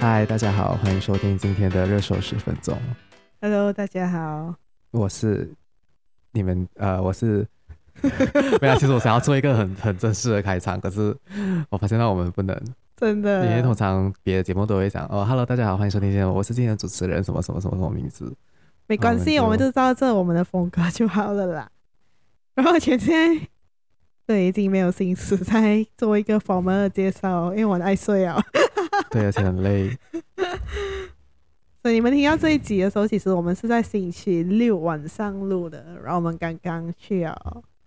嗨，大家好，欢迎收听今天的热搜十分钟。Hello，大家好，我是你们呃，我是 没有，其实我想要做一个很 很正式的开场，可是我发现到我们不能，真的，因为通常别的节目都会讲哦，Hello，大家好，欢迎收听今天，我是今天的主持人，什么什么什么什么名字，没关系，我们，就照这我们的风格就好了啦。然后前天对已经没有心思再做一个 formal 的介绍，因为我爱睡啊。对，而且很累。所以你们听到这一集的时候，其实我们是在星期六晚上录的，然后我们刚刚去啊，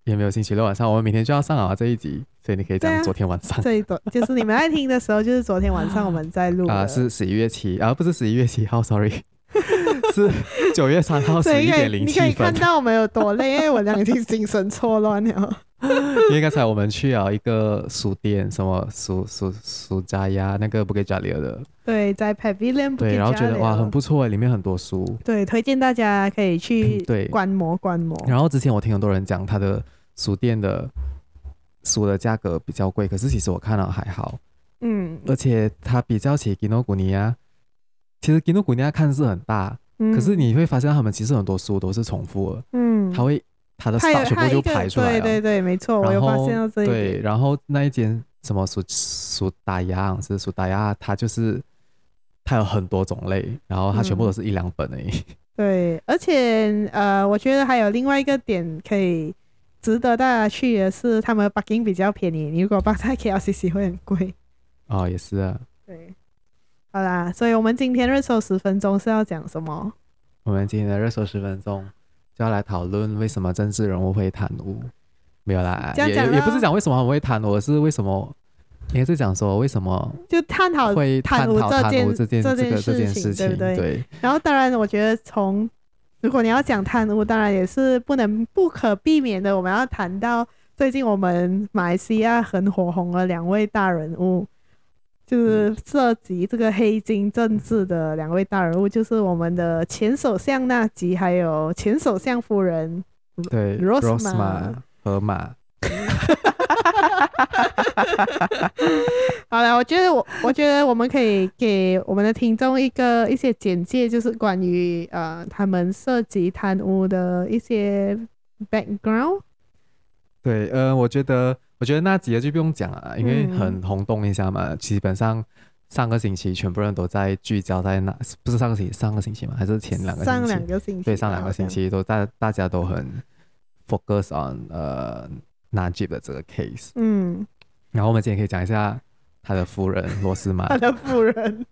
也没有星期六晚上，我们明天就要上啊这一集，所以你可以讲昨天晚上。这一段就是你们在听的时候，就是昨天晚上我们在录 啊，是十一月七啊，不是十一月七号，sorry，是九月三号十一点零七分。你可以看到我们有多累，因为我俩已经精神错乱了。因为刚才我们去了一个书店，什么书书书家呀，那个不给加里尔的，对，在 Pavilion。对，然后觉得哇，很不错，里面很多书。对，推荐大家可以去对观摩观摩。然后之前我听很多人讲，他的书店的书的价格比较贵，可是其实我看了还好。嗯，而且它比较起吉诺古尼亚，其实吉诺古尼亚看似很大，嗯，可是你会发现他们其实很多书都是重复的。嗯，他会。他的 stock 全部就排出来了，对对对，没错，我有发现到这一点。对，然后那一间什么苏苏达亚是苏达亚，它就是它有很多种类，然后它全部都是一两本而已。嗯、对，而且呃，我觉得还有另外一个点可以值得大家去的是，他们的 parking 比较便宜。你如果放在 KLCC 会很贵。哦，也是啊。对，好啦，所以我们今天热搜十分钟是要讲什么？我们今天的热搜十分钟。就要来讨论为什么政治人物会贪污，没有啦，也也不是讲为什么他们会贪污，而是为什么，应该是讲说为什么就探讨会贪污这件这个这件事情，对不对？对。然后当然，我觉得从如果你要讲贪污，当然也是不能不可避免的，我们要谈到最近我们马来西亚很火红的两位大人物。就是涉及这个黑金政治的两位大人物，就是我们的前首相纳吉，还有前首相夫人对罗斯玛和马。好了，我觉得我我觉得我们可以给我们的听众一个一些简介，就是关于呃他们涉及贪污的一些 background。对，呃，我觉得。我觉得那几个就不用讲了，因为很轰动一下嘛。嗯、基本上上个星期全部人都在聚焦在那，不是上个星期，上个星期吗？还是前两个星期？上两个星期。对，上两个星期都大大家都很 focus on 呃 Najib 的这个 case。嗯。然后我们今天可以讲一下。他的夫人罗斯玛，他的夫人，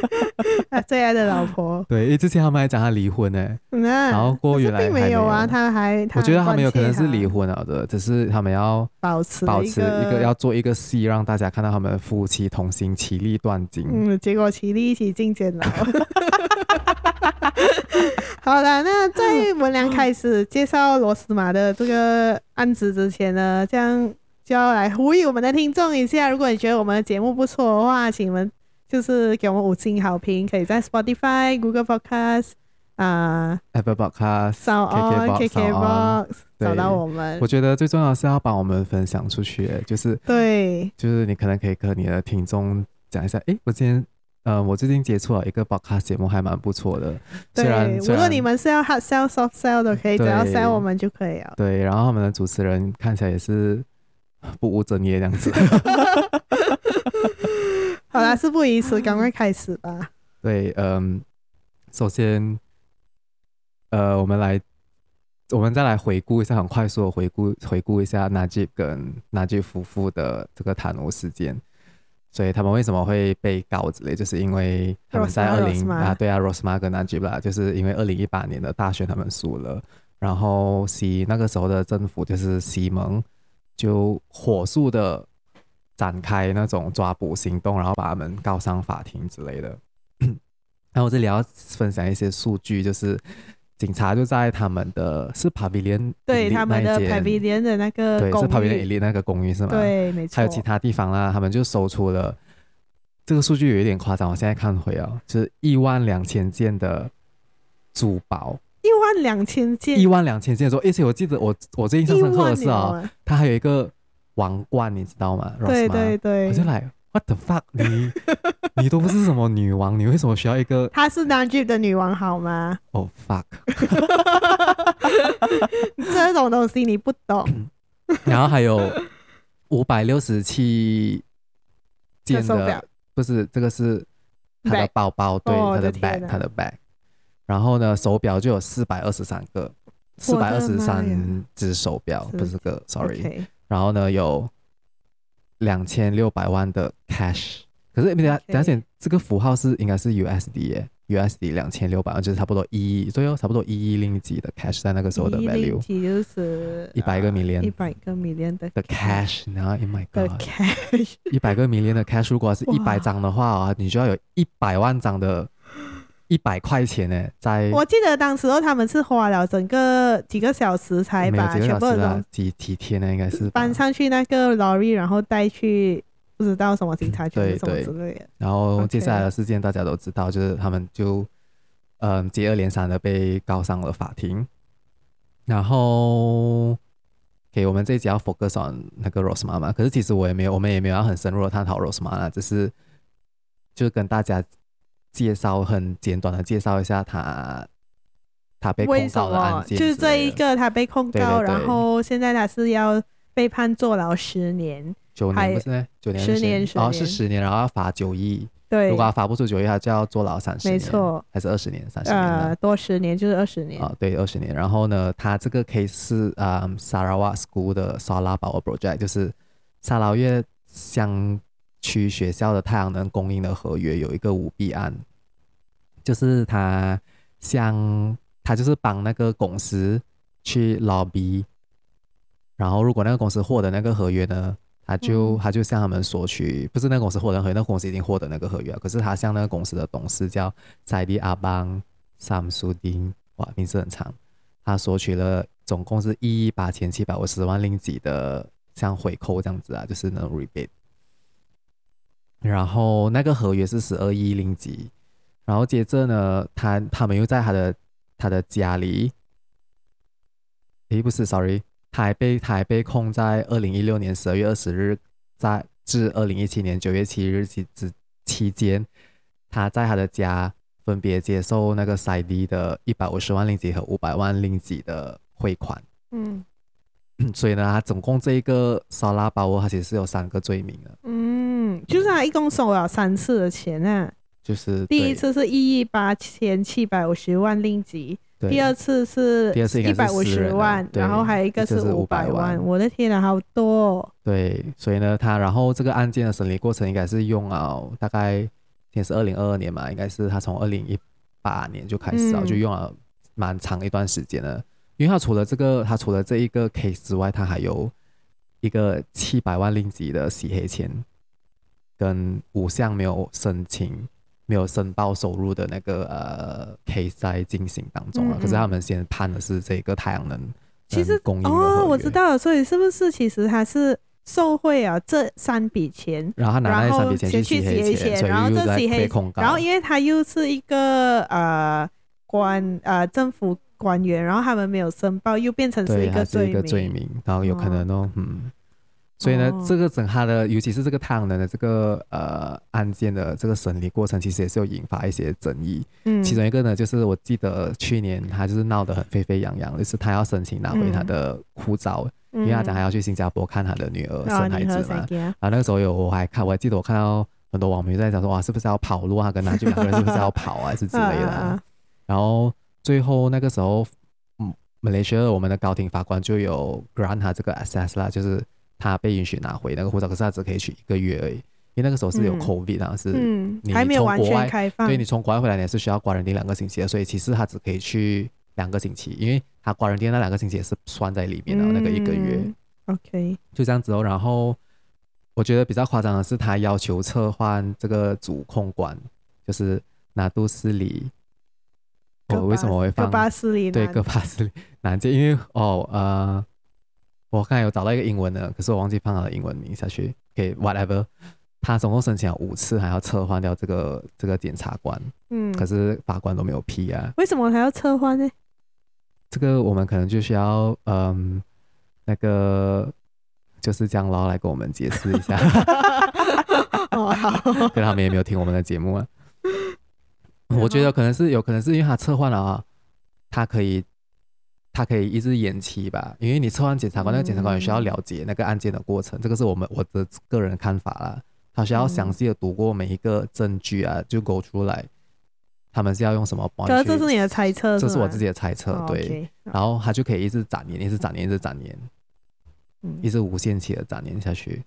他最爱的老婆。对，因为之前他们还讲他离婚呢，然后过原来并没有啊，他还，我觉得他们有可能是离婚了的，只是他们要保持保持一个要做一个戏，让大家看到他们夫妻同心，其利断金。嗯，结果其利一起进监牢。好了，那在我们俩开始介绍罗斯玛的这个案子之前呢，这样。就要来呼吁我们的听众一下，如果你觉得我们的节目不错的话，请你们就是给我们五星好评，可以在 Spotify、Google Podcast 啊、Apple Podcast、SoundOn、KKBox 找到我们。我觉得最重要的是要帮我们分享出去，就是对，就是你可能可以跟你的听众讲一下，哎，我今天呃，我最近接触了一个 Podcast 节目，还蛮不错的。对，虽然如果你们是要 Hard Sell、Soft Sell 的，可以只要 Sell 我们就可以了。对，然后他们的主持人看起来也是。不务正业这样子 好啦，事不宜迟，赶快开始吧。对，嗯，首先，呃，我们来，我们再来回顾一下，很快速的回顾回顾一下纳吉跟纳吉夫妇的这个贪污事件。所以他们为什么会被告之类，就是因为他们在二零啊，对啊，Rosmah 跟纳吉啦，就是因为二零一八年的大选他们输了，然后西那个时候的政府就是西蒙。就火速的展开那种抓捕行动，然后把他们告上法庭之类的。然后我这里要分享一些数据，就是警察就在他们的是 Pavilion 对他们的 Pavilion 的那个对是 Pavilion Elite 那个公寓是吗？对，没错。还有其他地方啦，他们就搜出了这个数据有一点夸张，我现在看回啊，就是一万两千件的珠宝。一万两千件，一万两千件的时候，而且我记得我我最印象深刻的是啊，他还有一个王冠，你知道吗？对对对，我就来 What the fuck？你 你都不是什么女王，你为什么需要一个？她是 Najib 的女王好吗？哦、oh, fuck！这种东西你不懂。然后还有五百六十七件的，不是这个是他的包包，对，他的 bag，他的 bag。然后呢，手表就有四百二十三个，四百二十三只手表，不是个，sorry。Okay. 然后呢，有。两千六百万的 cash，可是你等下等下，这个符号是应该是 USD 耶，USD 两千六百万就是差不多一亿，所以差不多一亿令吉的 cash 在那个时候的 value，就是一百个 million，一百个 million 的的 cash，然后 Oh my God，一百个 million 的 cash，如果是一百张的话啊，你就要有一百万张的。一百块钱呢，在我记得当时候他们是花了整个几个小时才把全部的几几天呢，应该是搬上去那个 lorry，然后带去不知道什么警察局什么之类的。然后接下来的事件大家都知道，就是他们就嗯接二连三的被告上了法庭。然后给我们这一集要 focus on 那个 Rose 妈妈，可是其实我也没有，我们也没有要很深入的探讨 Rose 妈妈，只是就跟大家。介绍很简短的介绍一下他，他被控告的案件，就是这一个他被控告，对对对，然后现在他是要被判坐牢十年，九年不是？九年，十年，然后，哦是十年，然后要罚九亿，对，如果他罚不出九亿，他就要坐牢三十年，没错，还是二十年，三十年，呃，多十年就是二十年，啊、哦，对，二十年。然后呢，他这个 case 是啊、嗯、Sarawak School 的 Solar Power Project，就是沙劳越乡区学校的太阳能供应的合约有一个舞弊案。就是他向他就是帮那个公司去 lobby，然后如果那个公司获得那个合约呢，他就、嗯、他就向他们索取，不是那个公司获得合约，那个公司已经获得那个合约，可是他向那个公司的董事叫塞地阿邦萨姆苏丁，哇，名字很长，他索取了总共是一亿八千七百五十万令吉的像回扣这样子啊，就是那种 rebate，然后那个合约是十二亿令吉。然后接着呢，他他们又在他的他的家里，诶，不是，sorry，他还被他还被控在二零一六年十二月二十日，在至二零一七年九月七日期之期间，他在他的家分别接受那个 Saidi 的一百五十万令吉和五百万令吉的汇款。嗯，所以呢，他总共这一个沙拉包沃，他其实是有三个罪名的。嗯，就是他一共收了三次的钱啊。就是第一次是一亿八千七百五十万令吉，第二次是一百五十万，然后还有一个是五百万。我的天呐，好多哦！对，所以呢，他然后这个案件的审理过程应该是用了大概也是二零二二年嘛，应该是他从二零一八年就开始啊，就用了蛮长一段时间了。因为他除了这个，他除了这一个 case 之外，他还有一个七百万令吉的洗黑钱，跟五项没有申请。没有申报收入的那个呃 case 在进行当中了，嗯嗯，可是他们先判的是这个太阳能，其实供应哦，我知道了，所以是不是其实他是受贿啊？这三笔钱，然后他拿那三笔钱去洗黑钱，然后这洗黑，然后因为他又是一个呃官呃政府官员，然后他们没有申报，又变成是一个罪名，一个罪名，然后有可能哦，哦嗯。所以呢，这个整他的，尤其是这个太阳能的这个呃案件的这个审理过程，其实也是有引发一些争议。嗯，其中一个呢，就是我记得去年他就是闹得很沸沸扬扬，就是他要申请拿回他的护照，嗯、因为他讲还要去新加坡看他的女儿生孩子嘛。嗯、啊，那个时候有我还看，我还记得我看到很多网民在讲说，哇，是不是要跑路啊？跟他就两个人是不是要跑啊？还是之类的、啊。然后最后那个时候，嗯，马来西亚我们的高庭法官就有 grant 他这个 access 啦，就是。他被允许拿回那个护照，可是他只可以取一个月而已，因为那个时候是有 COVID 啊，是你从国外，还没有完全开放，对，你从国外回来你是需要 quarantine 两个星期的，所以其实他只可以去两个星期，因为他 quarantine 那两个星期也是算在里面的那个一个月。OK，就这样子哦。然后我觉得比较夸张的是，他要求撤换这个主控官，就是拿杜斯里。我为什么会放戈巴斯里？对，戈巴斯里难见，因为哦呃。我刚才有找到一个英文的，可是我忘记放他的英文名下去。OK，whatever，他总共申请了五次，还要撤换掉这个这个检察官。嗯，可是法官都没有批啊。为什么还要撤换呢？这个我们可能就需要嗯，那个就是这样，然后来跟我们解释一下。哦，可他们也没有听我们的节目啊。我觉得可能是有可能是因为他撤换了啊，他可以他可以一直延期吧，因为你抽完检察官，那个检察官也需要了解那个案件的过程，这个是我们我的个人看法啦。他需要详细的读过每一个证据啊，就勾出来，他们是要用什么？可是这是你的猜测，这是我自己的猜测，对。然后他就可以一直展延，一直展延，一直展延，嗯，一直无限期的展延下去。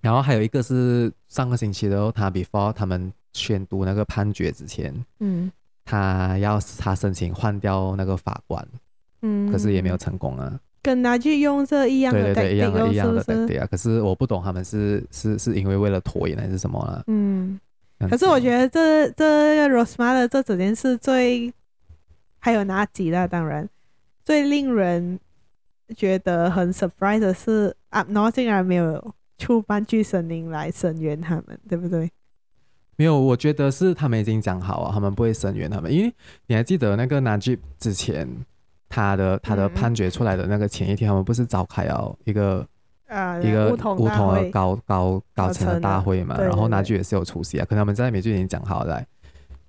然后还有一个是上个星期的时候，他 before 他们宣读那个判决之前，嗯，他要他申请换掉那个法官，嗯，可是也没有成功啊。跟他去用这一样的，对对对，一样的，一样的，是对啊。可是我不懂他们是是是因为为了拖延还是什么了？嗯，可是我觉得这这个 Rosmah 的这整件事最还有哪几呢？当然最令人觉得很 surprise 的是，Up-North 竟然没有。出半句声音来声援他们，对不对？没有，我觉得是他们已经讲好了，他们不会声援他们，因为你还记得那个 Najib 之前他的他的判决出来的那个前一天，嗯、他们不是召开了一个啊一个巫统的高高高层的大会嘛？然后 Najib 也是有出席啊，可能他们在那边就已经讲好了。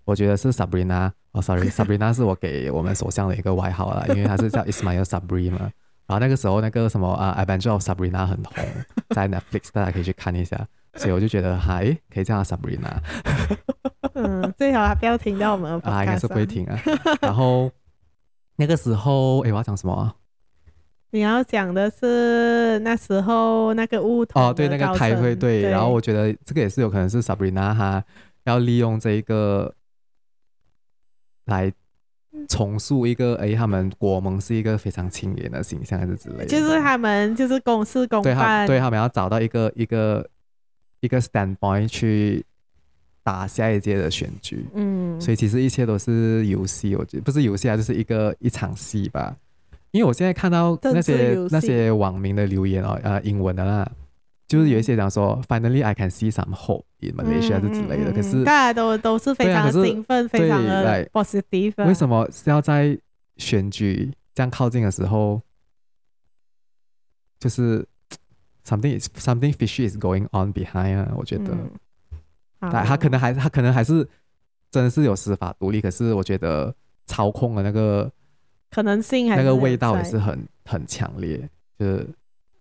我觉得是 Sabrina，哦，sorry，Sabrina 是我给我们首相的一个外号了，因为他是叫 Ismail Sabri 嘛。然后那个时候，那个什么啊，《Avenger of Sabrina》很红，在 Netflix，大家可以去看一下。所以我就觉得，还，可以叫他 Sabrina。嗯，最好还不要停到我们 啊，应该是不会听啊。然后那个时候，哎，我要讲什么啊？你要讲的是那时候那个乌头哦，对，那个开会对。然后我觉得这个也是有可能是 Sabrina 哈，要利用这一个来。重塑一个哎，他们国盟是一个非常清廉的形象，还是之类的？就是他们就是公事公办，对他对他们要找到一个一个一个 standpoint 去打下一届的选举。嗯，所以其实一切都是游戏，我觉得不是游戏啊，就是一个一场戏吧。因为我现在看到那些那些网民的留言哦，呃，英文的啦。就是有一些讲说，Finally I can see some hope in Malaysia 之类的，可是大家都都是非常兴奋，非常的 positive。为什么是要在选举这样靠近的时候，就是 something is something fishy is going on behind 啊？我觉得，他他可能还他可能还是真的是有司法独立，可是我觉得操控的那个可能性，那个味道也是很很强烈，就是。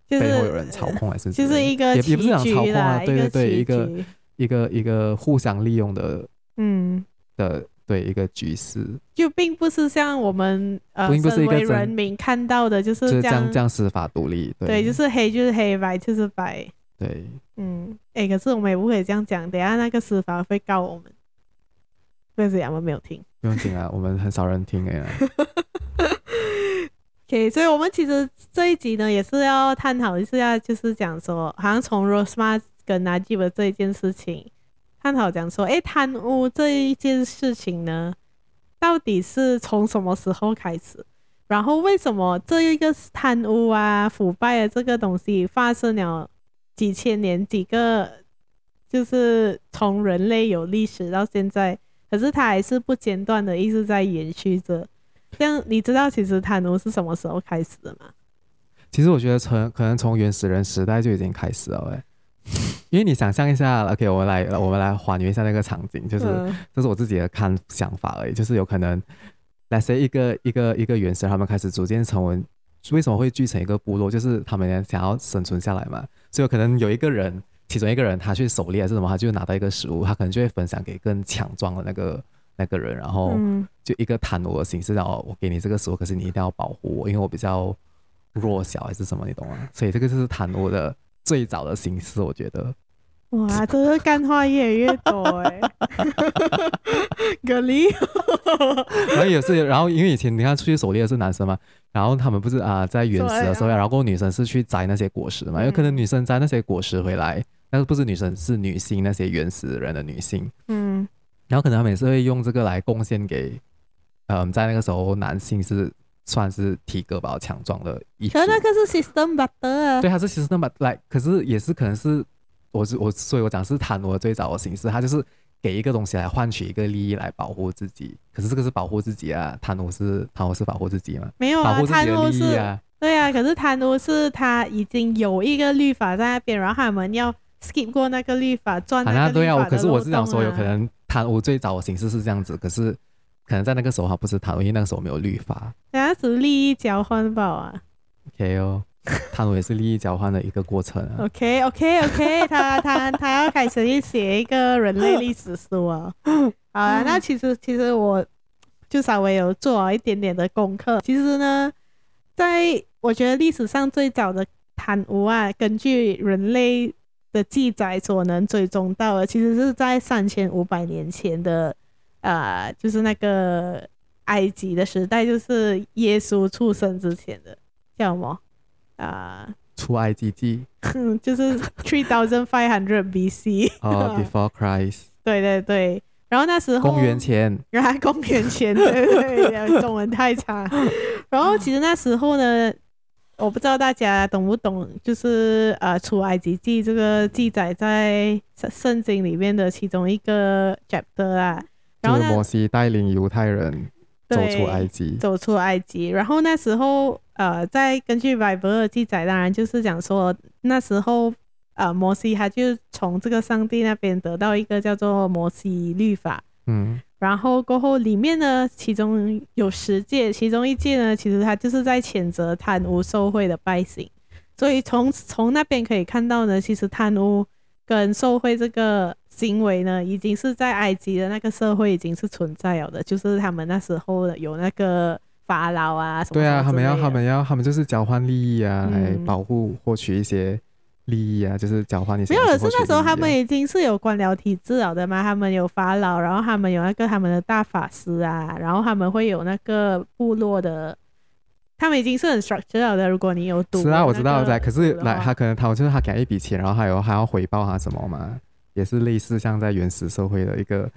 背后有人操控还是 就是一个也也不是讲操控啊，对对对，一个一个一个互相利用的，嗯的对一个局势，就并不是像我们呃身为人民看到的，就是这样这样司法独立，对，就是黑就是黑，白就是白，对，嗯，哎，可是我们也不可以这样讲，等下那个司法会告我们，为什么我们没有听？不用紧啊，我们很少人听哎。OK，所以，我们其实这一集呢，也是要探讨一下，就是讲说，好像从 Rosmah 跟 Najib 这一件事情，探讨讲说，哎，贪污这一件事情呢，到底是从什么时候开始？然后为什么这一个贪污啊、腐败的这个东西发生了几千年、几个，就是从人类有历史到现在，可是它还是不间断的一直在延续着。这样你知道其实贪污是什么时候开始的吗？其实我觉得从可能从原始人时代就已经开始了哎，因为你想象一下，OK，我们来我们来还原一下那个场景，就是、嗯、这是我自己的看想法而已，就是有可能来谁一个一个一个原始他们开始逐渐成为为什么会聚成一个部落，就是他们想要生存下来嘛，所以有可能有一个人，其中一个人他去狩猎还是什么，他就拿到一个食物，他可能就会分享给更强壮的那个。那个人，然后就一个贪污的形式，然后我给你这个食物，可是你一定要保护我，因为我比较弱小还是什么，你懂吗？所以这个就是贪污的最早的形式，我觉得。哇，这个干话越来越多哎！隔离。然后也是，然后因为以前你看出去狩猎的是男生嘛，然后他们不是啊在原始的时候，然后女生是去摘那些果实嘛，有可能女生摘那些果实回来，但是不是女生是女性，那些原始人的女性，嗯。然后可能他们也是会用这个来贡献给，嗯，在那个时候男性是算是体格比较强壮的一。可那个是 system butter。对，它是 system butter 来，可是也是可能是，我是我，所以我讲是贪污的最早的形式，它就是给一个东西来换取一个利益来保护自己。可是这个是保护自己啊，贪污是贪污是保护自己吗？没有啊，保护自己的利益啊。对啊，可是贪污是他已经有一个律法在那边，然后他们要。skip 过那个律法，赚那个律法的漏洞啊。对啊，可是我是想说，有可能贪污最早的形式是这样子，可是可能在那个时候它不是贪污，因为那个时候没有律法。那只是利益交换吧啊。OK 哦，贪污也是利益交换的一个过程啊。OK OK OK，他他他要开始去写一个人类历史书啊。好啊，那其实其实我就稍微有做一点点的功课。其实呢，在我觉得历史上最早的贪污啊，根据人类的记载所能追踪到的，其实是在三千五百年前的，呃，就是那个埃及的时代，就是耶稣出生之前的，叫什么？啊、呃，出埃及记，就是 three thousand five hundred BC。哦、oh,，Before Christ。对对对。然后那时候，公元前，原 来公元前，对对对，中文太差。然后其实那时候呢，我不知道大家懂不懂，就是呃，出埃及记这个记载在圣经里面的其中一个 chapter 啊。然后摩西带领犹太人走出埃及，走出埃及。然后那时候呃，再根据 Bible 的记载，当然就是讲说那时候。呃，摩西他就从这个上帝那边得到一个叫做摩西律法，嗯，然后过后里面呢，其中有十诫，其中一诫呢，其实他就是在谴责贪污受贿的败行，所以从从那边可以看到呢，其实贪污跟受贿这个行为呢，已经是在埃及的那个社会已经是存在了的，就是他们那时候有那个法老啊什么，对啊，他们要他们要他们就是交换利益啊，嗯、来保护获取一些。利益啊，就是交换你、啊。没有，是那时候他们已经是有官僚体制了的嘛？他们有法老，然后他们有那个他们的大法师啊，然后他们会有那个部落的，他们已经是很 structured 的。如果你有赌，是啊，我知道在。可是来，他可能他就是他给一笔钱，然后还有还要回报他什么嘛？也是类似像在原始社会的一个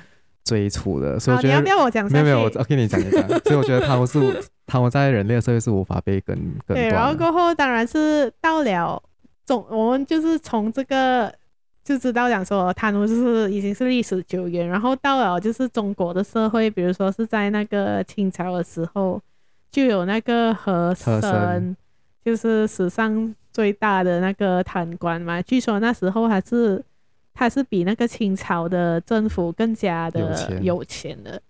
追处的。所以我觉得，你要不要我讲？没有没有，我跟你讲一讲。所以我觉得他们是他们在人类的社会是无法被跟跟对，然后过后当然是到了。总我们就是从这个就知道讲说他们就是已经是历史久远，然后到了就是中国的社会，比如说是在那个清朝的时候，就有那个和珅，就是史上最大的那个贪官嘛。据说那时候还是他是比那个清朝的政府更加的有钱的。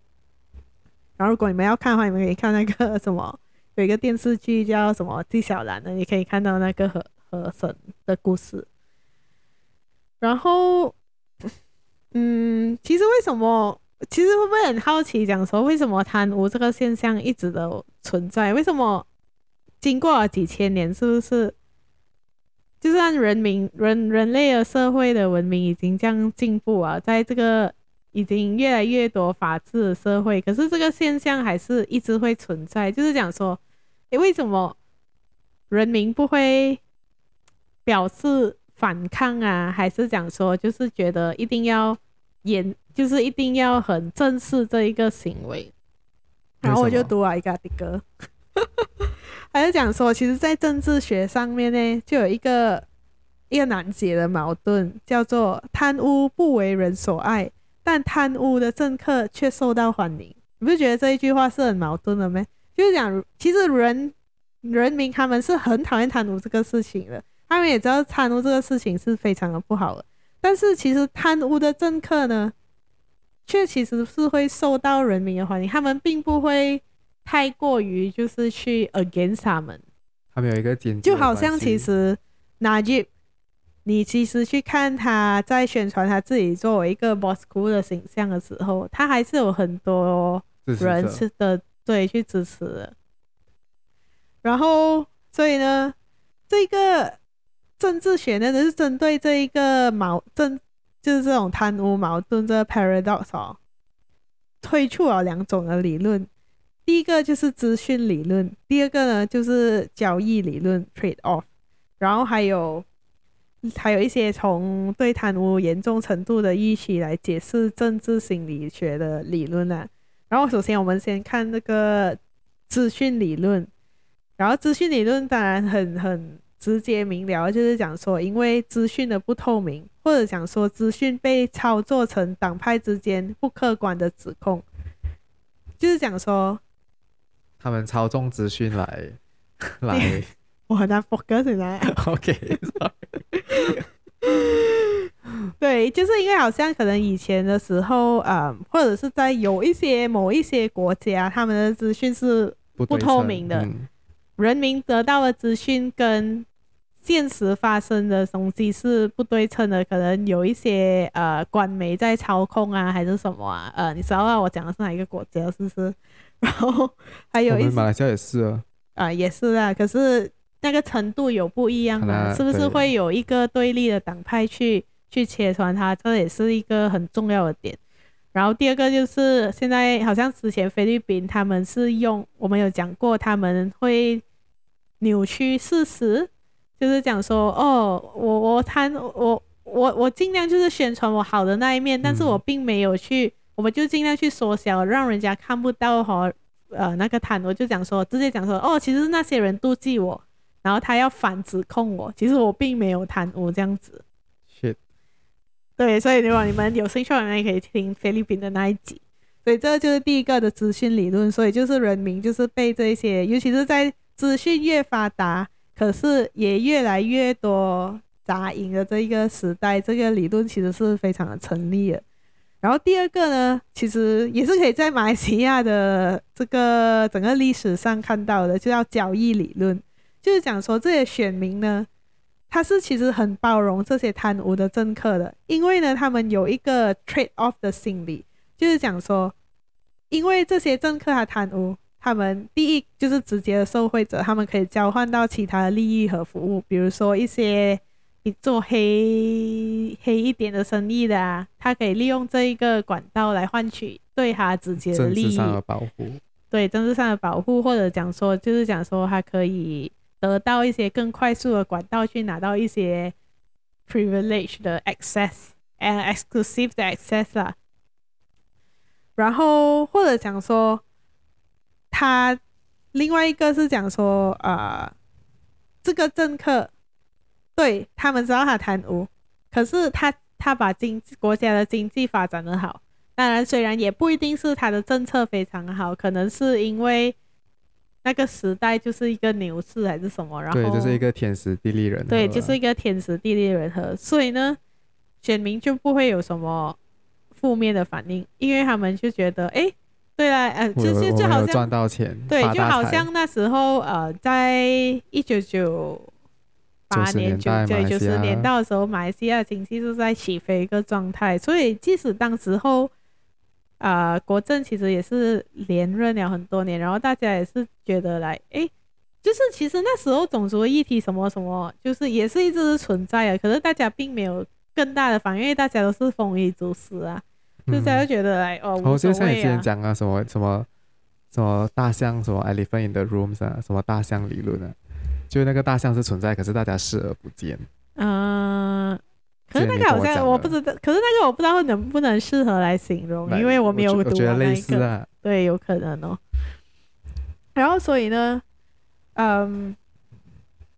然后如果你们要看的话，你们可以看那个什么，有一个电视剧叫什么《纪晓岚》的，你可以看到那个和。和珅的故事，然后，嗯，其实为什么？其实会不会很好奇，讲说为什么贪污这个现象一直都存在？为什么经过了几千年，是不是？就算人民、人人类的社会的文明已经这样进步啊，在这个已经越来越多法治的社会，可是这个现象还是一直会存在。就是讲说，诶，为什么人民不会？表示反抗啊，还是讲说，就是觉得一定要严，就是一定要很正视这一个行为。然后我就读了一个的歌，还是讲说，其实，在政治学上面呢，就有一个一个难解的矛盾，叫做贪污不为人所爱，但贪污的政客却受到欢迎。你不觉得这一句话是很矛盾的吗？就是讲，其实人人民他们是很讨厌贪污这个事情的。他们也知道贪污这个事情是非常的不好的，但是其实贪污的政客呢，却其实是会受到人民的欢迎。他们并不会太过于就是去 against 他们。他们有一个简，就好像其实 Najib，你其实去看他在宣传他自己作为一个 boss cool 的形象的时候，他还是有很多人是的对去支持的。然后，所以呢，这个。政治学呢，就是针对这一个矛盾，就是这种贪污矛盾这个 paradox 哦，推出了两种的理论。第一个就是资讯理论，第二个呢就是交易理论 （trade off）。然后还有还有一些从对贪污严重程度的预期来解释政治心理学的理论啊。然后首先我们先看这个资讯理论，然后资讯理论当然很很。直接明了，就是讲说，因为资讯的不透明，或者讲说资讯被操作成党派之间不客观的指控，就是讲说他们操纵资讯来 来，我很难 focus 现在。OK，sorry。就是因为好像可能以前的时候，嗯，或者是在有一些某一些国家，他们的资讯是不透明的，嗯、人民得到的资讯跟现实发生的东西是不对称的，可能有一些呃官媒在操控啊，还是什么啊？呃，你知道啊，我讲的是哪一个国家，是不是？然后 还有一马来西亚也是啊，啊、呃，也是啊，可是那个程度有不一样嘛？是不是会有一个对立的党派去去切穿它？这也是一个很重要的点。然后第二个就是现在好像之前菲律宾他们是用，我们有讲过他们会扭曲事实。就是讲说，哦，我我贪我我我尽量就是宣传我好的那一面，但是我并没有去，我们就尽量去缩小，让人家看不到哈，呃，那个贪，我就讲说，直接讲说，哦，其实是那些人妒忌我，然后他要反指控我，其实我并没有贪污这样子。是，对，所以如果你们有兴趣的话，也可以听菲律宾的那一集。所以这就是第一个的资讯理论，所以就是人民就是被这些，尤其是在资讯越发达。可是也越来越多杂音的这一个时代，这个理论其实是非常的成立的。然后第二个呢，其实也是可以在马来西亚的这个整个历史上看到的，就叫交易理论，就是讲说这些选民呢，他是其实很包容这些贪污的政客的，因为呢，他们有一个 trade off 的心理，就是讲说，因为这些政客他贪污。他们第一就是直接的受惠者，他们可以交换到其他的利益和服务，比如说一些做黑黑一点的生意的啊，他可以利用这一个管道来换取对他直接的利益，政治上的保护，对政治上的保护，或者讲说就是讲说他可以得到一些更快速的管道去拿到一些 privilege 的 access and exclusive 的 access 啦，然后或者讲说。他另外一个是讲说，呃，这个政客对他们知道他贪污，可是他他把经国家的经济发展的好，当然虽然也不一定是他的政策非常好，可能是因为那个时代就是一个牛市还是什么，然后对，就是一个天时地利人和，对，就是一个天时地利人和，所以呢，选民就不会有什么负面的反应，因为他们就觉得，哎。对啦，呃，就是就好像赚到钱，对，就好像那时候，呃，在一九九八年、九九九十年代的时候，马来西亚经济是在起飞一个状态，所以即使当时候，呃，国政其实也是连任了很多年，然后大家也是觉得来，哎，就是其实那时候种族议题什么什么，就是也是一直是存在的，可是大家并没有更大的反应，因为大家都是丰衣足食啊。就大家觉得来哦，我就像你之前讲啊，什么什么什么大象，什么 elephant in the rooms 啊，什么大象理论啊，就那个大象是存在，可是大家视而不见。嗯、呃，可是那个好像我不知道，可是那个我不知道能不能适合来形容，因为我没有读过那个。我觉得类似啊。对，有可能哦。然后所以呢，嗯，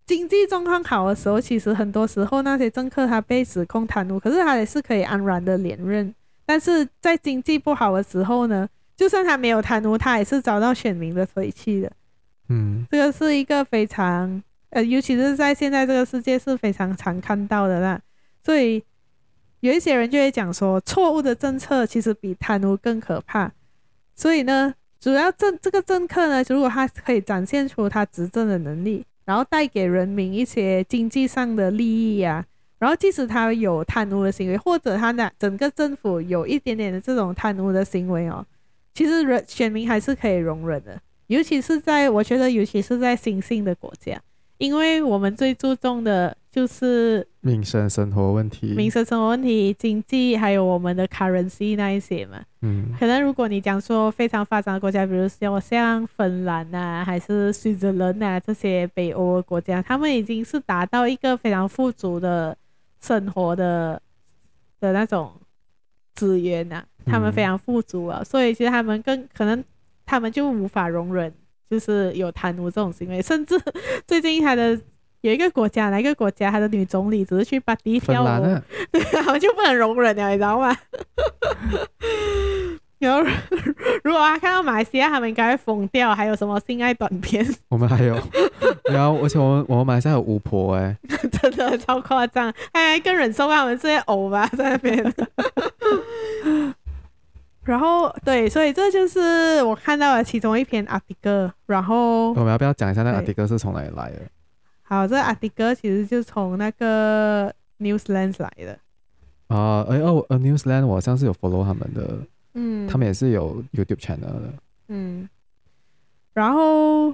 经济状况好的时候，其实很多时候那些政客他被指控贪污，可是他也是可以安然的连任。但是在经济不好的时候呢，就算他没有贪污，他也是遭到选民的唾弃的。嗯，这个是一个非常呃，尤其是在现在这个世界是非常常看到的啦。所以有一些人就会讲说，错误的政策其实比贪污更可怕。所以呢，主要政这个政客呢，如果他可以展现出他执政的能力，然后带给人民一些经济上的利益、啊。然后，即使他有贪污的行为，或者他的整个政府有一点点的这种贪污的行为哦，其实人选民还是可以容忍的。尤其是在我觉得，尤其是在新兴的国家，因为我们最注重的就是民生生活问题、民生生活问题、经济，还有我们的 currency 那一些嘛。嗯，可能如果你讲说非常发展的国家，比如说像芬兰啊，还是瑞士人啊这些北欧的国家，他们已经是达到一个非常富足的。生活的的那种资源呐、啊，他们非常富足啊，嗯、所以其实他们更可能，他们就无法容忍，就是有贪污这种行为。甚至 最近他的有一个国家，哪一个国家，他的女总理只是去巴黎跳舞，对，他们就不能容忍了，你知道吗？然后如果他看到马来西亚，他们应该会疯掉。还有什么性爱短片？我们还有，然后而且我们我们马来西亚有巫婆哎，真的超夸张，还更忍受他们这些偶吧在那边。然后对，所以这就是我看到的其中一篇 article。然后我们要不要讲一下那个 article 是从哪里来的？好，这个 article 其实就从那个 Newsland 来的。啊，哎哦，呃，Newsland 我好像是有 follow 他们的。嗯，他们也是有 YouTube channel 的。嗯，然后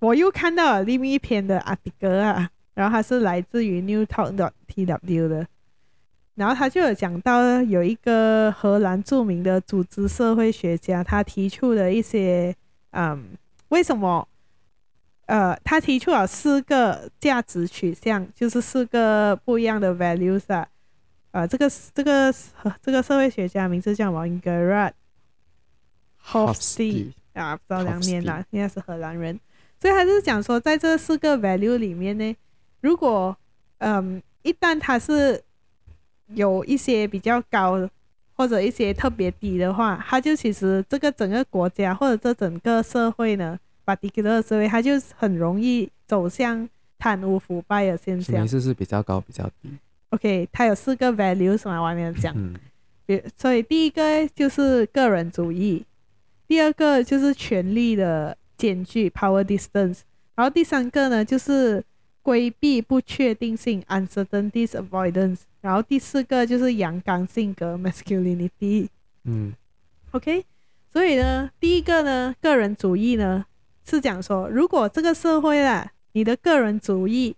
我又看到了另一篇的 article 啊，然后它是来自于 newtalk.tw 的，然后他就有讲到有一个荷兰著名的组织社会学家，他提出的一些，嗯，为什么，呃，他提出了四个价值取向，就是四个不一样的 values 啊。呃，这个这个这个社会学家名字叫什么？Gerard Hofstede 啊，不知道两年了，应该是荷兰人。所以他就是讲说，在这四个 value 里面呢，如果嗯，一旦他是有一些比较高或者一些特别低的话，它就其实这个整个国家或者这整个社会呢，particular 社会，它就很容易走向贪污腐败的现象。意思是比较高，比较低。OK，它有四个 values 嘛，外面讲，嗯，所以第一个就是个人主义，第二个就是权力的间距 （power distance），然后第三个呢就是规避不确定性 （uncertainty avoidance），然后第四个就是阳刚性格 （masculinity）。嗯，OK，所以呢，第一个呢，个人主义呢是讲说，如果这个社会啊，你的个人主义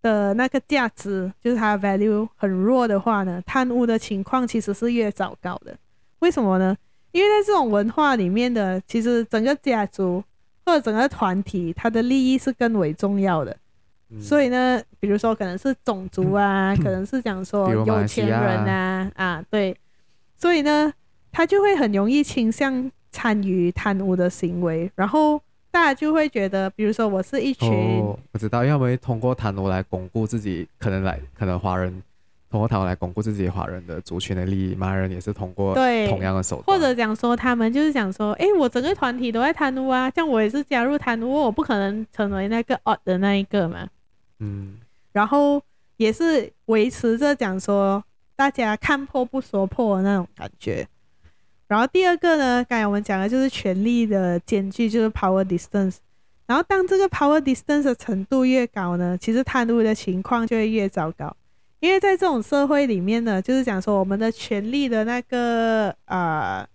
的那个价值就是它的 value 很弱的话呢，贪污的情况其实是越糟糕的。为什么呢？因为在这种文化里面的，其实整个家族或者整个团体，它的利益是更为重要的。嗯、所以呢，比如说可能是种族啊，嗯、可能是讲说有钱人啊，啊，对，所以呢，他就会很容易倾向参与贪污的行为，然后。大家就会觉得，比如说我是一群，哦、我知道，因为我们会通过贪污来巩固自己，可能来可能华人通过贪污来巩固自己华人的族群的利益，马来人也是通过对同样的手段，或者讲说他们就是讲说，哎，我整个团体都在贪污啊，像我也是加入贪污，我不可能成为那个 odd 的那一个嘛，嗯，然后也是维持着讲说大家看破不说破的那种感觉。然后第二个呢，刚才我们讲的就是权力的间距，就是 power distance。然后当这个 power distance 的程度越高呢，其实贪污的情况就会越糟糕。因为在这种社会里面呢，就是讲说我们的权力的那个呃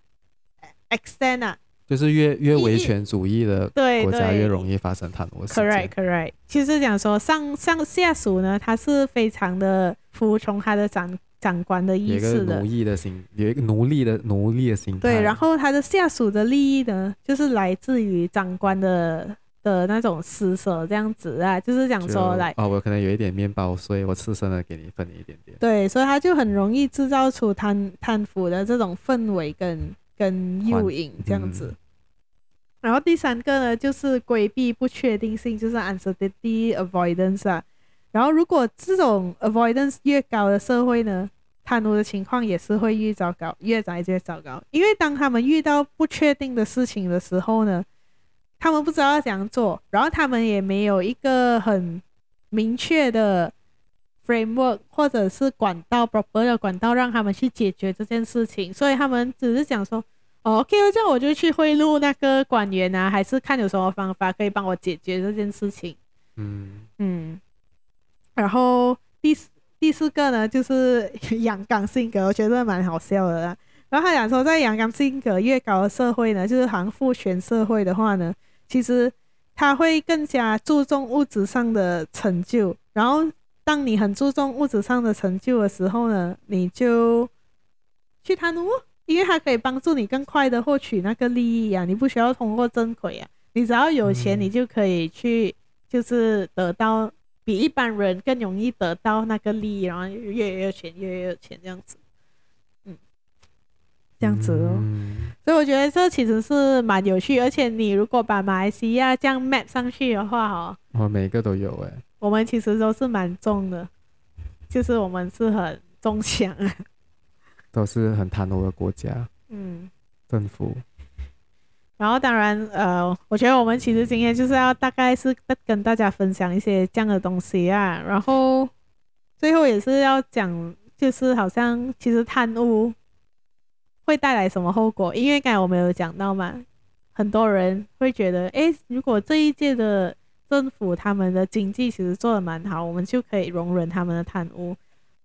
extent 啊，就是越越维权主义的国家越容易发生贪污。Correct, correct。其实讲说上上下属呢，他是非常的服从他的长。长官的意思的，一个奴役的心，有一个奴隶的奴隶的心态。对，然后他的下属的利益呢，就是来自于长官的的那种施舍，这样子啊，就是讲说来，哦，我可能有一点面包，所以我赤身的给你分你一点点。对，所以他就很容易制造出贪贪腐的这种氛围跟跟诱引这样子。嗯、然后第三个呢，就是规避不确定性，就是 uncertainty avoidance 啊。然后，如果这种 avoidance 越高的社会呢，贪污的情况也是会越糟糕，越来越糟糕。因为当他们遇到不确定的事情的时候呢，他们不知道要怎样做，然后他们也没有一个很明确的 framework 或者是管道 proper 的管道让他们去解决这件事情，所以他们只是讲说，哦，OK，这样我就去贿赂那个官员啊，还是看有什么方法可以帮我解决这件事情。嗯嗯。然后第四第四个呢，就是 阳刚性格，我觉得蛮好笑的啦。然后他讲说，在阳刚性格越高的社会呢，就是好像父权社会的话呢，其实他会更加注重物质上的成就。然后当你很注重物质上的成就的时候呢，你就去贪污，因为它可以帮助你更快的获取那个利益啊，你不需要通过正轨啊，你只要有钱，你就可以去，就是得到。比一般人更容易得到那个利益，然后越越有钱，越越有钱这样子，嗯，这样子哦。嗯、所以我觉得这其实是蛮有趣，而且你如果把马来西亚这样 map 上去的话，哦，我每个都有哎。我们其实都是蛮重的，就是我们是很中强，都是很贪污的国家。嗯，政府。然后当然，呃，我觉得我们其实今天就是要大概是跟大家分享一些这样的东西啊。然后最后也是要讲，就是好像其实贪污会带来什么后果？因为刚才我们有讲到嘛，很多人会觉得，哎，如果这一届的政府他们的经济其实做的蛮好，我们就可以容忍他们的贪污。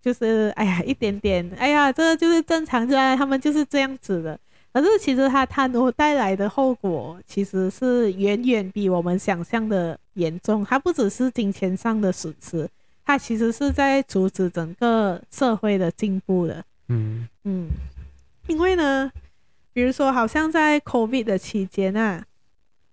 就是哎呀，一点点，哎呀，这就是正常，就他们就是这样子的。可是其实他贪污带来的后果，其实是远远比我们想象的严重。它不只是金钱上的损失，它其实是在阻止整个社会的进步的。嗯嗯，因为呢，比如说，好像在 COVID 的期间啊，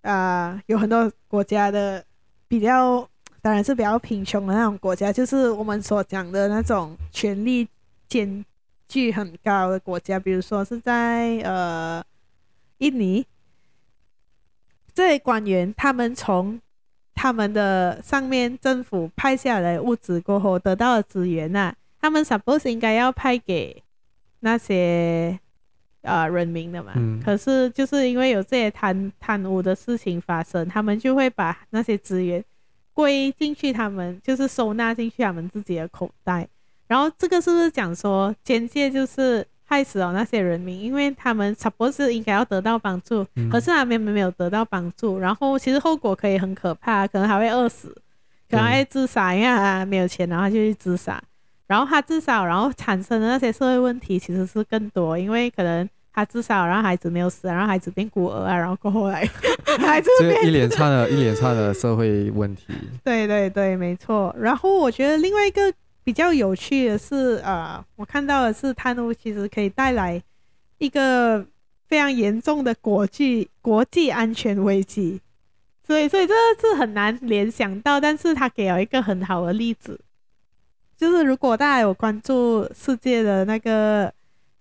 啊、呃，有很多国家的比较，当然是比较贫穷的那种国家，就是我们所讲的那种权力间距很高的国家，比如说是在呃印尼，这些官员他们从他们的上面政府派下来物资过后得到的资源呐、他们 suppose 应该要派给那些呃人民的嘛，嗯、可是就是因为有这些贪贪污的事情发生，他们就会把那些资源归进去，他们就是收纳进去他们自己的口袋。然后这个是不是讲说，间接就是害死了那些人民，因为他们 suppose 应该要得到帮助，嗯、可是他们没有得到帮助，然后其实后果可以很可怕，可能还会饿死，可能还会自杀，因为他没有钱，然后就去自杀，然后他自杀，然后产生的那些社会问题其实是更多，因为可能他自杀，然后孩子没有死，然后孩子变孤儿啊，然后过后来 孩子变就一连串的一连串的社会问题。对对对，没错。然后我觉得另外一个。比较有趣的是，呃，我看到的是贪污其实可以带来一个非常严重的国际国际安全危机，所以所以这是很难联想到，但是他给了一个很好的例子，就是如果大家有关注世界的那个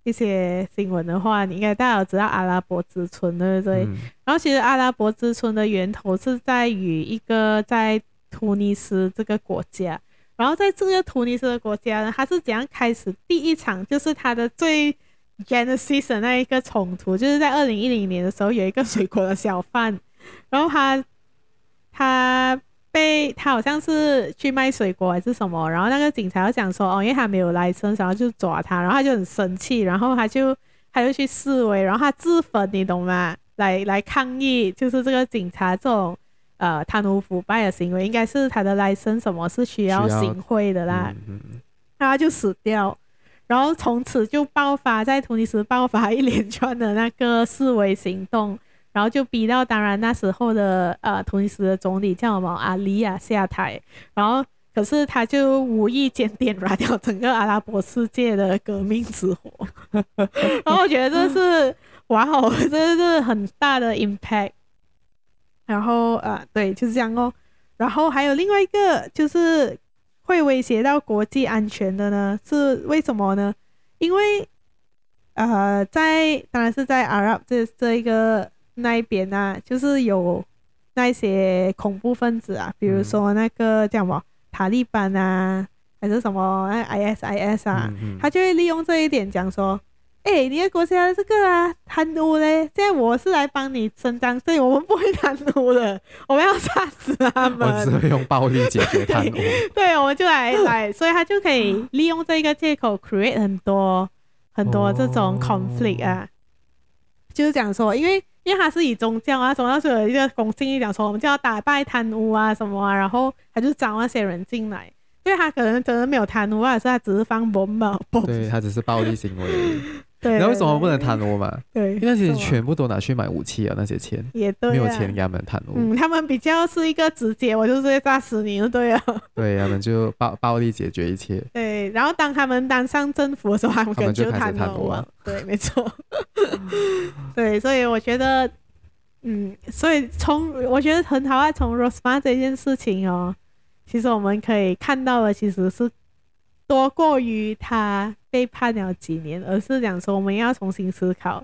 一些新闻的话，你应该大家都知道阿拉伯之春，对不对？嗯、然后其实阿拉伯之春的源头是在于一个在突尼斯这个国家。然后在这个突尼斯的国家呢，它是怎样开始第一场，就是它的最 genesis 的那一个冲突，就是在二零一零年的时候，有一个水果的小贩，然后他他被他好像是去卖水果还是什么，然后那个警察就讲说，哦，因为他没有 license，然后就抓他，然后他就很生气，然后他就他就去示威，然后他自焚，你懂吗？来来抗议，就是这个警察这种。呃，贪污腐败的行为应该是他的 license 什么是需要行贿的啦，嗯嗯、然后他就死掉，然后从此就爆发在突尼斯爆发一连串的那个示威行动，然后就逼到当然那时候的呃突尼斯的总理叫什么阿里亚下台，然后可是他就无意间点燃掉整个阿拉伯世界的革命之火，然后我觉得这是哇哦，这是很大的 impact。然后呃，对，就是这样哦。然后还有另外一个，就是会威胁到国际安全的呢，是为什么呢？因为呃，在当然是在阿拉伯这这一个那一边啊，就是有那些恐怖分子啊，比如说那个叫什么塔利班啊，还是什么 ISIS 啊，嗯嗯、他就会利用这一点讲说。哎、欸，你的国家这个啊贪污嘞！现在我是来帮你伸张，所以我们不会贪污的，我们要杀死他们。我只会用暴力解决贪污。对，对，我们就来来，所以他就可以利用这个借口 create 很多很多这种 conflict 啊，哦、就是讲说，因为因为他是以宗教啊，宗教是有一个公信力，讲说我们就要打败贪污啊什么啊，然后他就招那些人进来，因为他可能真的没有贪污啊，是他只是放 bomb，对他只是暴力行为。对，那为什么不能贪污嘛？对，因为那些钱全部都拿去买武器啊，那些钱也对，没有钱给他们贪污。嗯，他们比较是一个直接，我就是会炸死你，对啊。对，他们就暴暴力解决一切。对，然后当他们当上政府的时候，他们可能就贪污了。对，没错。对，所以我觉得，嗯，所以从我觉得很好啊，从 Rosmah 这件事情哦，其实我们可以看到的其实是多过于他。被判了几年，而是讲说我们要重新思考，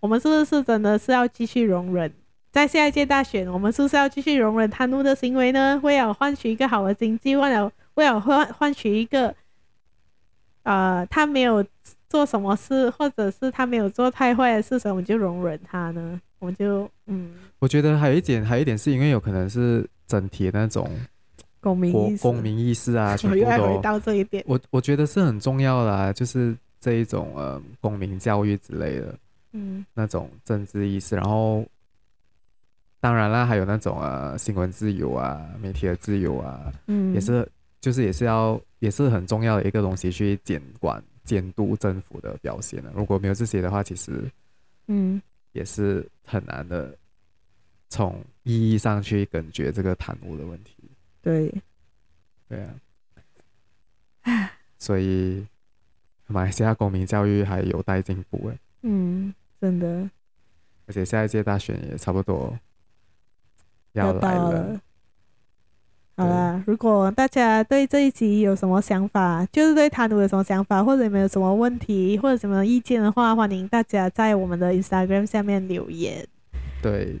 我们是不是真的是要继续容忍，在下一届大选，我们是不是要继续容忍贪污的行为呢？为了换取一个好的经济，为了为了换换取一个，呃，他没有做什么事，或者是他没有做太坏的事，所以我们就容忍他呢？我们就嗯，我觉得还有一点，还有一点是因为有可能是整体的那种公民意识，公民意识啊，全部都回到这一点。我我觉得是很重要的啊，就是这一种呃公民教育之类的，嗯，那种政治意识，然后当然啦，还有那种呃新闻自由啊，媒体的自由啊，嗯，也是就是也是要也是很重要的一个东西去监管监督政府的表现的。如果没有这些的话，其实嗯。也是很难的，从意义上去根绝这个贪污的问题。对，对啊，所以马来西亚公民教育还有待进步哎。嗯，真的。而且下一届大选也差不多要来了。了好啦，如果大家对这一集有什么想法，就是对贪污有什么想法，或者你们有什么问题，或者什么意见的话，欢迎大家在我们的 Instagram 下面留言。对，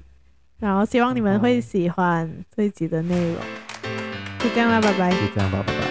然后希望你们会喜欢这一集的内容。就这样啦，拜拜。就这样吧，拜拜。